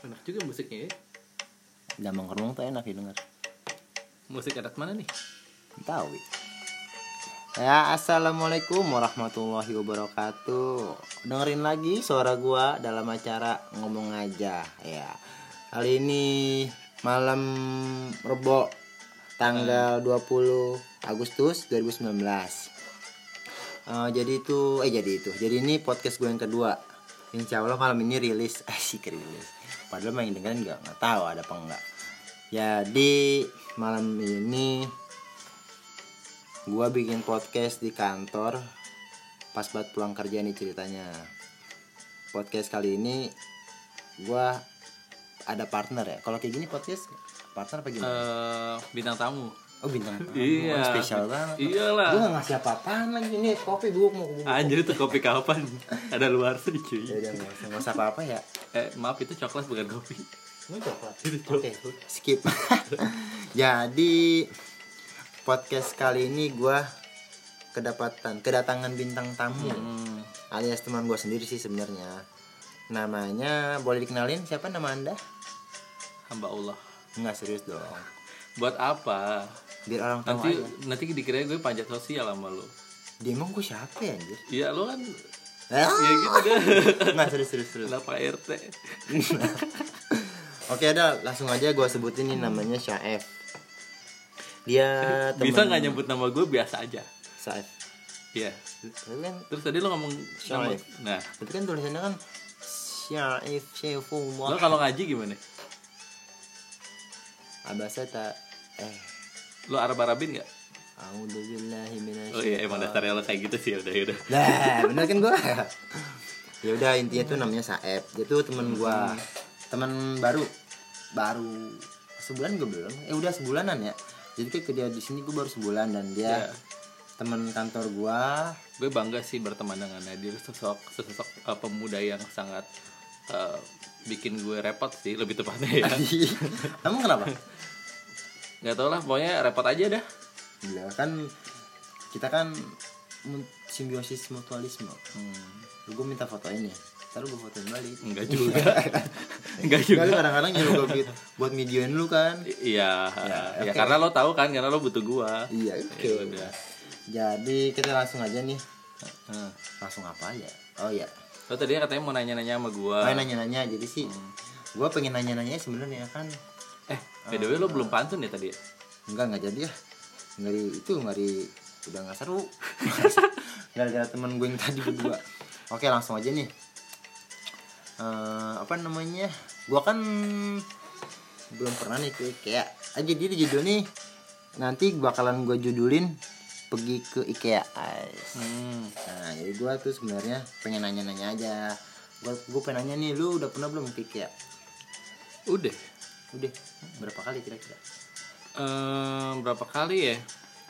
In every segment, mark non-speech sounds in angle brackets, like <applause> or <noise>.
Enak juga musiknya ya. Damang kerung tuh enak didengar. Musik adat mana nih? Tahu. Ya, assalamualaikum warahmatullahi wabarakatuh. Dengerin lagi suara gua dalam acara ngomong aja ya. Kali ini malam Rebo tanggal 20 Agustus 2019. Eh, jadi itu eh jadi itu. Jadi ini podcast gue yang kedua. Insya Allah malam ini rilis asik rilis. Padahal main dengerin nggak nggak tahu ada apa enggak. Jadi malam ini gua bikin podcast di kantor pas banget pulang kerja nih ceritanya. Podcast kali ini gua ada partner ya. Kalau kayak gini podcast partner apa gimana? Eh, bintang tamu. Oh bintang tamu. iya. Spesial banget. Iyalah. Gue gak ngasih apa-apaan lagi ini kopi gue mau gue Anjir itu kopi kapan? Ada luar sih cuy. Ya udah nggak usah nggak apa-apa ya. Eh maaf itu coklat bukan kopi. Ini coklat. Itu coklat. skip. <laughs> Jadi podcast kali ini gua kedapatan kedatangan bintang tamu Hmm. alias teman gua sendiri sih sebenarnya. Namanya boleh dikenalin siapa nama anda? Hamba Allah. Enggak serius dong. Buat apa? Biar orang tahu Nanti aja. nanti dikira gue panjat sosial sama lu. Dia emang gue siapa ya anjir? Iya lu kan Ah, ya gitu. Enggak <laughs> serius serius serius. Kenapa RT? <laughs> Oke ada langsung aja gua sebutin nih namanya Syaef. Dia <laughs> temen Bisa nggak nyebut nama gue biasa aja. Syaef. Iya. Kan Terus tadi lo ngomong. Syaif. Nah, Tapi kan tulisannya kan Syaif lo Syaifullah kalau ngaji gimana? Abasa tak Eh Lo Arab-Arabin minasyaitonir Oh iya emang dasarnya lo kayak gitu sih udah udah. Lah bener kan gua? Ya udah intinya tuh namanya Saeb. Dia tuh temen gua. Temen baru. Baru Sebulan gue belum? Eh udah sebulanan ya? Jadi kayak dia di sini gue baru sebulan Dan dia Ya. temen kantor gua. Gue bangga sih berteman dengannya dia sosok sosok uh, pemuda yang sangat uh, bikin gue repot sih lebih tepatnya ya. <laughs> Kamu kenapa? Gak tau lah pokoknya repot aja dah. Gila kan Kita kan Simbiosis mutualisme Hmm. Gue minta foto ini Ntar gue fotoin balik Enggak juga. <laughs> Enggak juga. Juga kadang-kadang nyuruh gue buat, buat videoin lu kan Iya, Ya, ya, oke. karena lo tahu kan, karena lo butuh gua. Iya oke Ya udah. Jadi kita langsung aja nih Nah, Langsung apa ya Oh iya lo tadi katanya mau nanya-nanya sama gua. Main nanya-nanya Jadi sih Gue pengen nanya-nanya sebenarnya kan Eh, by the way lo belum pantun ya tadi? ya? Enggak enggak jadi ya Enggak di Itu enggak di Udah enggak seru <laughs> Gara-gara temen gue yang tadi berdua Oke langsung aja nih Eh, Apa namanya Gue kan Belum pernah nih ke IKEA aja jadi judul nih Nanti bakalan gue judulin Pergi ke IKEA. Hmm. Nah, jadi gua tuh sebenarnya pengen nanya-nanya aja. Gua gua pengen nanya nih, lu udah pernah belum ke IKEA? Udah. Udah. Berapa kali kira-kira? Eh, berapa kali ya?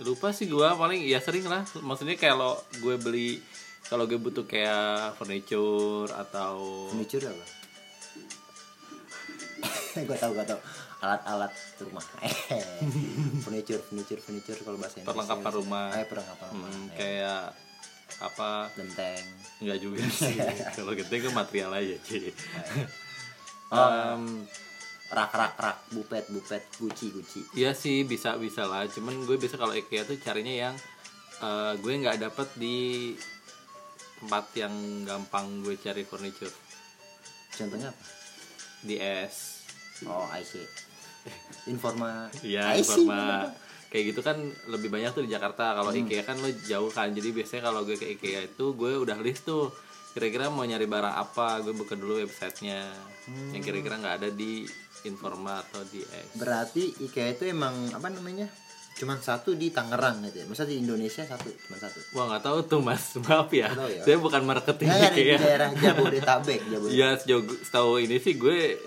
Lupa sih gua paling ya sering lah. Maksudnya kalau gue beli kalau gue butuh kayak furniture atau Furniture apa? <laughs> gua tahu, gua tahu. Alat-alat rumah. <laughs> furniture, furniture, furniture kalau bahasa Indonesia. Perlengkapan rumah. Eh, perlengkapan rumah. hmm, Ya. kayak apa? Genteng. Enggak juga sih. <laughs> kalau gitu kan material aja sih. Oh. Rak, rak, rak, bupet, bupet, guci, guci. Iya sih bisa bisa lah. Cuman gue biasa kalau IKEA tuh carinya yang eh, gue nggak dapet di tempat yang gampang gue cari furniture Contohnya apa? di S. Oh, I see. <laughs> Informa. Iya, informa kayak gitu kan lebih banyak tuh di Jakarta. Kalau IKEA kan lo jauh kan. Jadi biasanya kalau gue ke IKEA itu gue udah list tuh kira-kira mau nyari barang apa, gue buka dulu websitenya yang kira-kira nggak ada di Informa atau di S. Berarti IKEA itu emang apa namanya? Cuman satu di Tangerang gitu ya. Masa di Indonesia satu, cuma satu. Wah nggak tahu tuh mas, <laughs> maaf ya. Tahu ya. Saya bukan marketing Ya, kan, di IKEA. daerah Jabodetabek, <laughs> Jabodetabek. Ya sejauh setahu ini sih gue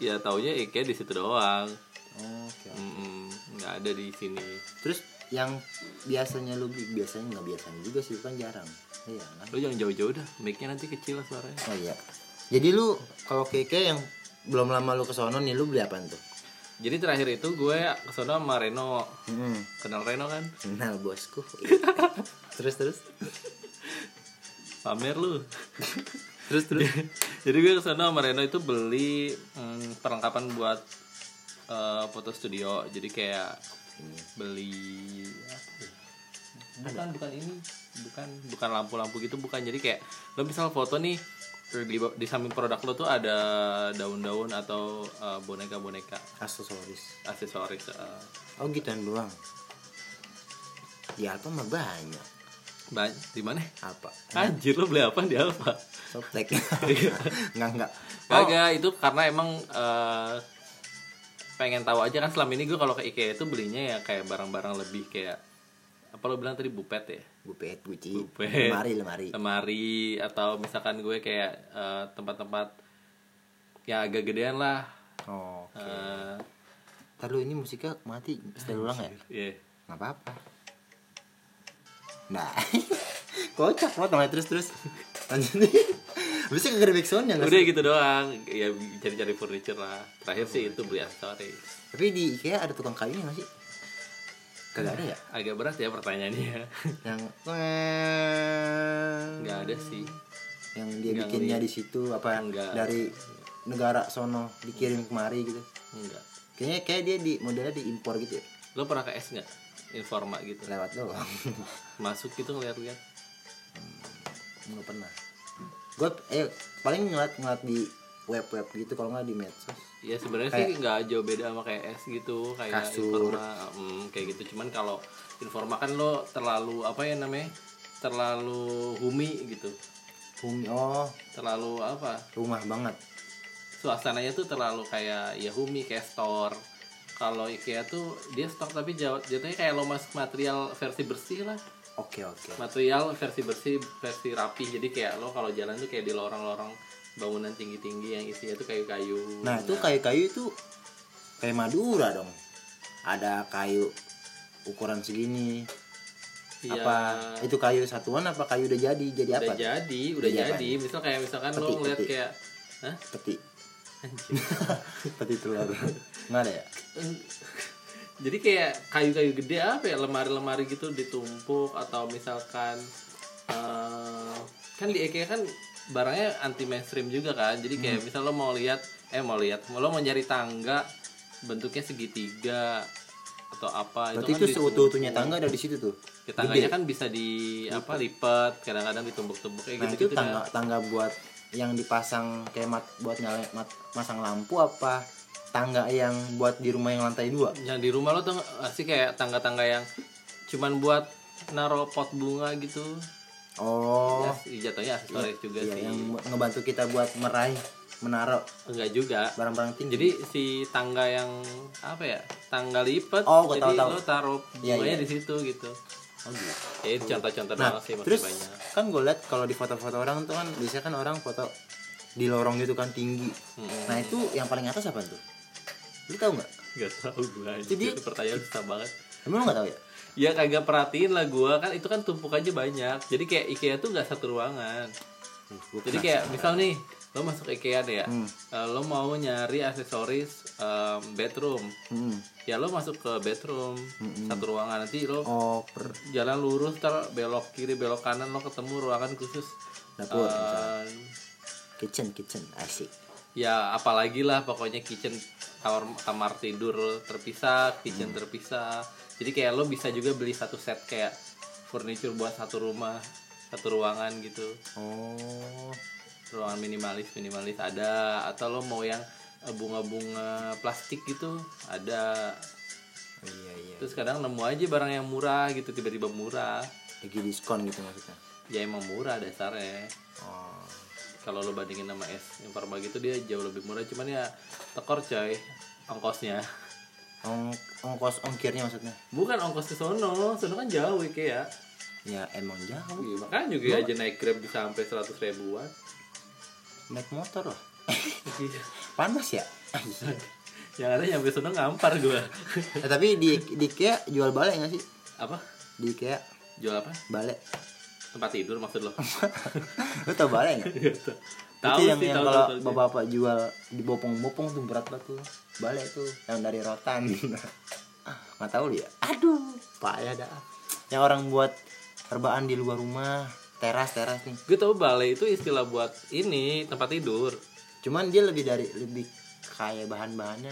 ya taunya IKEA di situ doang. Oh, Oke. Mm-mm, nggak ada di sini. Terus yang biasanya lu biasanya nggak biasanya juga sih kan jarang. Iya kan? Lo jangan jauh-jauh dah, mic-nya nanti kecil lah suaranya. Oh iya. Jadi lu kalau ke IKEA yang belum lama lu ke sono nih lu beli apa tuh? Jadi terakhir itu gue ke sana sama Reno. Hmm. Kenal Reno kan? Kenal bosku. <laughs> terus terus. Pamer lu. terus terus <laughs> jadi gue ke sana sama Reno itu beli mm, perlengkapan buat eh, foto studio jadi kayak beli apa ya? bukan bukan ini bukan. Bukan lampu-lampu gitu bukan. Jadi kayak lo misal foto nih di, di samping produk lo tuh ada daun-daun atau eh, boneka-boneka. Aksesoris. Aksesoris eh. oh gituan doang? Di Alfa mah banyak. Ba- di mana? Apa? Anjir lo beli apa? Di Alfa. Softtek. <laughs> Nggak nggak. Oh, Kagak itu karena emang eh, pengen tahu aja kan selama ini gue kalau ke IKEA itu belinya ya kayak barang-barang lebih kayak apa lo bilang tadi bupet ya? Bupet guci Bupet. lemari lemari. Lemari atau misalkan gue kayak eh, tempat-tempat ya agak gedean lah. Oh, oke. Eh, Ntar lu ini musiknya mati setel ulang ya? <laughs> Iya. nggak apa apa nah. <laughs> Kocak banget namanya terus terus lanjut bisa kagak ada backsoundnya udah gitu doang. Ya cari-cari furniture lah. Terakhir sih itu beli aksesoris tapi di IKEA ada tukang kayunya nggak sih? Kagak ada ya? Agak berat ya pertanyaannya. <laughs> Yang <laughs> nggak ada sih. Yang dia bikinnya di situ apa Nggak. dari negara sono dikirim kemari gitu? Enggak kayaknya kayak dia di modelnya diimpor gitu ya? Lo pernah ke S nggak? Informa gitu. Lewat doang. Masuk gitu ngeliat-liat. Nggak pernah gue eh paling ngeliat ngeliat di web web gitu kalau nggak di medsos Ya sebenarnya sih nggak jauh beda sama kayak S gitu, kayak Kasur. Informa, hmm, kayak gitu. Cuman kalau Informa kan lo terlalu apa ya namanya, terlalu humi gitu, Bumi oh terlalu apa? rumah banget Suasananya tuh terlalu kayak ya humi kayak store. Kalau IKEA tuh dia stok tapi jauh, jatuhnya kayak lo masuk material versi bersih lah, oke oke material versi bersih, versi rapi. Jadi kayak lo kalau jalan tuh kayak di lorong-lorong bangunan tinggi-tinggi yang isinya tuh kayu-kayu. nah itu kayu-kayu itu kayak Madura dong ada kayu ukuran segini Iya. apa itu kayu satuan apa kayu udah jadi jadi udah apa jadi udah Jadi jadi apa? misal kayak misalkan Peti, lo ngeliat peti. kayak Hah? peti Anjir. <laughs> peti telur <laughs> nggak ada ya jadi kayak kayu-kayu gede apa ya? Lemari-lemari gitu ditumpuk atau misalkan eh, kan di IKEA kan barangnya anti mainstream juga kan? Jadi kayak Hmm. misal lo mau lihat eh mau lihat lo mau nyari tangga bentuknya segitiga atau apa berarti kan itu seutuh-utuhnya tangga ada di situ tuh? Ya, tangganya Gede. kan bisa di apa lipat kadang-kadang ditumbuk-tumbuk kayak nah gitu itu tangga tangga buat yang dipasang kayak mat buat nyala mat, masang lampu apa tangga yang buat di rumah yang lantai dua? Yang di rumah lo tuh sih kayak tangga-tangga yang cuman buat naro pot bunga gitu? Oh. Ya jatuhnya aksesoris juga iya, sih. yang ngebantu kita buat meraih menaruh. Enggak juga. Barang-barang tinggi. Jadi si tangga yang apa ya tangga lipat Oh, jadi tahu, tahu. lo taruh Iya, bunganya iya. di situ gitu. Oh, gitu. ya contoh-contoh nah sih masih terus banyak. kan gue liat kalau di foto-foto orang tuh kan biasanya kan orang foto di lorong gitu kan tinggi. Mm-mm. nah itu yang paling atas apa tuh lu tahu nggak? Nggak tahu gue dia- itu pertanyaan susah banget. Emang lu nggak tahu ya? Ya kagak perhatiin lah gue kan itu kan tumpuk aja banyak. Jadi kayak IKEA tuh nggak satu ruangan. Gua Jadi kayak misal nih lo masuk IKEA deh ya, Hmm. Eh, lo mau nyari aksesoris em, bedroom, Hmm. ya lo masuk ke bedroom. Satu ruangan. Nanti lo oh per jalan lurus ter belok kiri belok kanan lo ketemu ruangan khusus. Dapur, misalnya. kitchen kitchen asik ya apalagi lah pokoknya kitchen kamar kamar tidur terpisah kitchen Hmm. terpisah. Jadi kayak lo bisa juga beli satu set kayak furniture buat satu rumah satu ruangan gitu. Oh. Ruangan minimalis minimalis ada. Atau lo mau yang eh, bunga-bunga plastik gitu ada. Oh, iya iya. Terus kadang nemu aja barang yang murah gitu tiba-tiba murah. Lagi diskon gitu maksudnya? Ya emang murah dasarnya. Oh kalau lo bandingin sama es Informa gitu dia jauh lebih murah. Cuman ya tekor coy ongkosnya. Ong ongkos ongkirnya maksudnya? Bukan ongkos ke sono sono kan jauh ya. Ya emang jauh. Iya, makanya juga aja naik grab bisa sampai 100 ribuan. Naik motor lah <laughs> Iya. panas ya? <laughs> Yang ada nyampe sono ngampar gua. Eh, tapi di di IKEA jual balai nggak sih? Apa? Di IKEA. Jual apa? Balai tempat tidur maksud lo? <laughs> Lu tau balai nggak? Tahu itu yang sih yang tahu, kalau bapak-bapak jual di bopong-bopong tuh berat banget tuh. Balai tuh yang dari rotan. <laughs> Nggak tahu lu ya? Aduh payah dah. Yang orang buat terbaan di luar rumah teras teras nih. Gue tau balai itu istilah buat ini tempat tidur. Cuman dia lebih dari lebih kayak bahan bahannya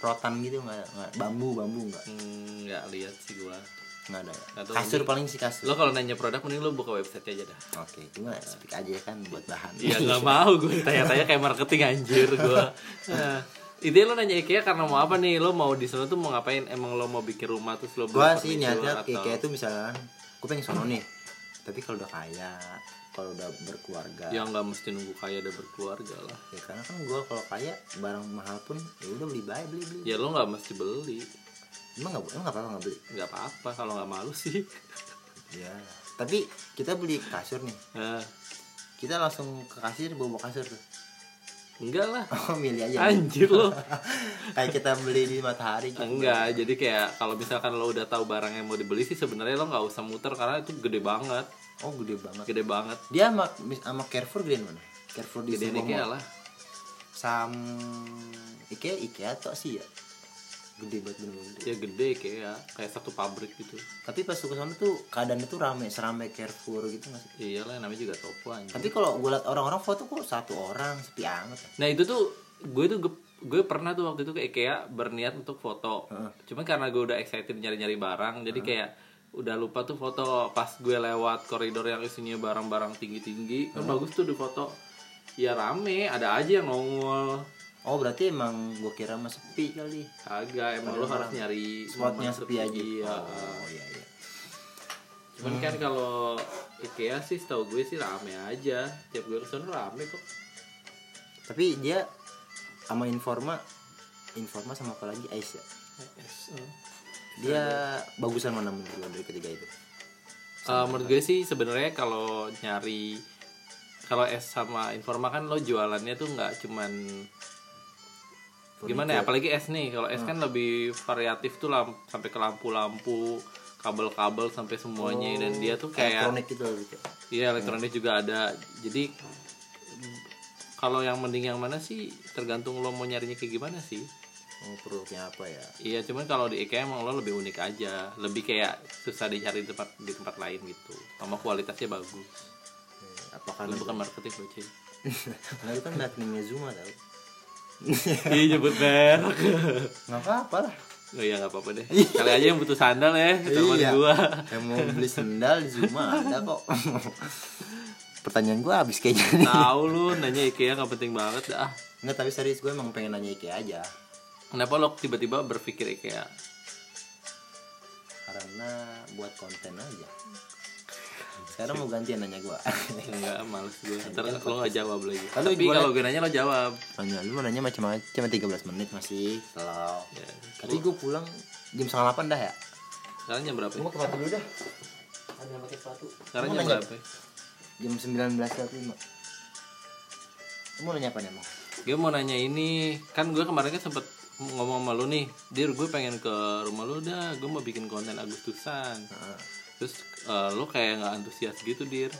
rotan gitu nggak bambu bambu nggak? Hmm, nggak lihat sih gua nggak ada Nggak tahu, kasur paling sih kasur lo kalau nanya produk mending lo buka website aja dah oke cuma speak aja kan buat bahan Iya nggak <laughs> mau gue tanya-tanya kayak marketing anjir gue. Nah, intinya lo nanya IKEA karena mau apa nih? Lo mau di sana tuh mau ngapain? Emang lo mau bikin rumah terus lo gua sih niatnya atau- kayak kayak itu misalkan gue pengen sono nih tapi kalau udah kaya kalau udah berkeluarga Ya nggak mesti nunggu kaya udah berkeluarga lah. ya karena kan gue kalau kaya barang mahal pun ya udah beli baik beli beli Ya lo nggak mesti beli. Emang nggak emang nggak apa-apa nggak beli Nggak apa-apa kalau nggak malu sih. ya tapi kita beli kasur nih Nah, kita langsung ke kasir bawa kasur tuh enggak lah. oh milih aja Anjir lo. <laughs> kayak kita beli di matahari gitu. Enggak, jadi kayak kalau misalkan lo udah tahu barang yang mau dibeli sih sebenarnya lo nggak usah muter karena itu gede banget, oh gede banget gede banget. dia sama sama Carrefour gedean mana Carrefour di sebuah IKEA lah. sam Ikea Ikea atau sih ya gede banget bener-bener. Ya gede kayak kayak satu pabrik gitu. tapi pas ke sana tuh keadaannya tuh rame seramai Carrefour gitu nggak sih Iyalah namanya juga toko anjir. tapi kalau gue liat orang-orang foto kok satu orang sepi amat Nah itu tuh gue tuh gue, gue pernah tuh waktu itu ke IKEA berniat untuk foto. Heeh. Cuman karena gue udah excited nyari-nyari barang, jadi kayak udah lupa tuh foto pas gue lewat koridor yang isinya barang-barang tinggi-tinggi. Kan bagus tuh di foto. Ya rame, ada aja yang nongol. Oh berarti emang gue kira mah sepi kali. Agak emang lo harus nyari spotnya sepi aja. Iya. oh iya iya. Cuman kan kalau IKEA sih setahu gue sih rame aja. Tiap gue ke sana rame kok. tapi dia sama Informa Informa sama apa lagi? Ais ya? Dia bagusan mana menurut lo dari ketiga itu? Eh, menurut gue sih sebenarnya kalau nyari kalau es sama informa kan lo jualannya tuh nggak cuman gimana ya? Apalagi es nih. Kalau es kan lebih variatif tuh lam- sampai ke lampu-lampu kabel-kabel sampai semuanya. Dan dia tuh kayak elektronik gitu iya elektronik juga ada. Jadi kalau yang mending yang mana sih? Tergantung lo mau nyarinya kayak gimana sih. Oh produknya apa ya? Iya cuman kalau di IKEA emang lo lebih unik aja. Lebih kayak susah dicari di tempat di tempat lain gitu. Sama kualitasnya bagus. Hmm, apakah Lu bukan marketing bocil. <laughs> Nah, itu kan marketingnya Zuma tau Iya nyebut merek. Nggak apa-apa lah. Oh iya gak apa-apa deh. Kali aja yang butuh sandal ya Teman Iya. gua. Yang mau beli sendal di Zuma ada kok. Pertanyaan gua habis kayaknya. Tahu lu nanya IKEA gak penting banget dah. Nggak tapi serius gue emang pengen nanya IKEA aja. Kenapa lo tiba-tiba berpikir IKEA? Karena buat konten aja sekarang mau gantian nanya gua. <laughs> Enggak males gue Ntar lo gak jawab lagi. Kan Tapi gua- kalau gue nanya lo jawab. Nanya lu mau nanya macam-macam 13 menit masih. Slow ya. tapi gue pulang jam setengah delapan dah ya? Sekarang jam berapa? Gue ya? mau ke sepatu dulu dah. Ada pakai sepatu. Sekarang jam berapa? Ya? jam sembilan belas lima. Lu mau nanya apa nih emang Gue mau nanya ini Kan gue kemarin kan sempet ngomong sama lu nih. Dir gue pengen ke rumah lu dah. Gue mau bikin konten Agustusan. Heeh. Terus eh, lo kayak nggak antusias gitu dir.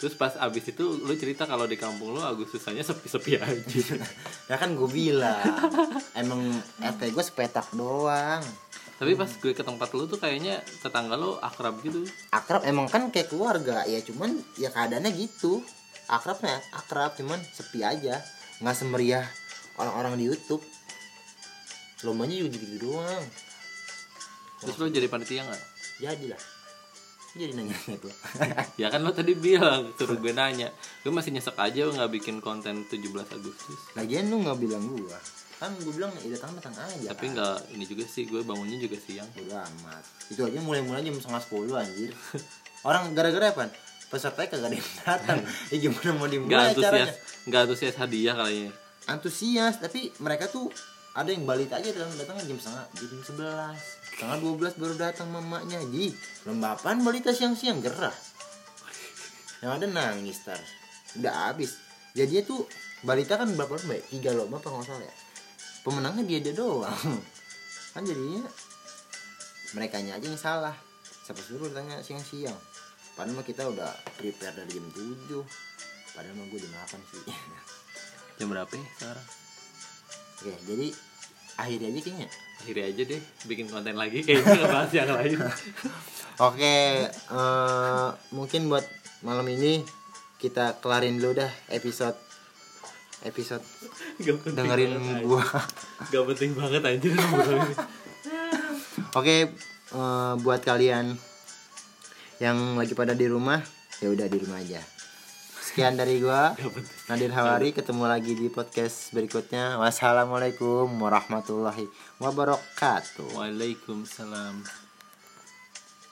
Terus pas abis itu lo cerita kalau di kampung lo Agustusannya sepi-sepi <laughs> aja. Ya kan gue bilang emang RT gue sepetak doang. Tapi pas gue ke tempat lo tuh kayaknya tetangga lo akrab gitu. Akrab emang kan kayak keluarga. Ya cuman ya keadaannya gitu. Akrabnya akrab cuman sepi aja. Nggak semeriah orang-orang di YouTube. Lombanya juga gitu doang. Terus lo jadi panitia nggak? Jadilah jadi nanya tuh. <laughs> Ya kan lo tadi bilang suruh gue nanya. Gue masih nyesek aja nggak bikin konten 17 Agustus. Lagian lu nggak bilang gua. Kan gue bilang ya datang datang aja. Tapi kan. nggak ini juga sih gue bangunnya juga siang. Bodo amat. Itu aja mulai mulai jam setengah sepuluh anjir. <laughs> Orang gara-gara apa? Pesertanya kagak ada yang datang. <laughs> Ya gimana mau dimulai antusias acaranya? nggak antusias hadiah kayaknya antusias tapi mereka tuh ada yang balita aja datang datang jam setengah jam sebelas. Setengah dua belas baru datang mamanya ji. Lomba apaan balita siang-siang gerah. Yang ada nangis tar. Udah habis. Jadi tuh balita kan berapa lomba tiga lomba apa nggak salah ya. Pemenangnya dia dia doang. <laughs> Kan jadinya mereka aja yang salah. Siapa suruh tanya siang-siang? Padahal mah kita udah prepare dari jam 7 padahal mah gue jam 8 sih. <laughs> Jam berapa ya sekarang Oke, jadi akhirnya aja kayaknya. akhirnya aja deh bikin konten lagi kayaknya ngebahas yang lain <laughs> Oke, eh, mungkin buat malam ini kita kelarin dulu dah episode episode Gak dengerin banget, gua. Gak penting banget anjir ngobrol ini. oke eh, buat kalian yang lagi pada di rumah ya udah di rumah aja sekian dari gua penting. Nadir Hawari ketemu lagi di podcast berikutnya wassalamualaikum warahmatullahi wabarakatuh Waalaikumsalam.